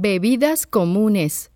Bebidas comunes.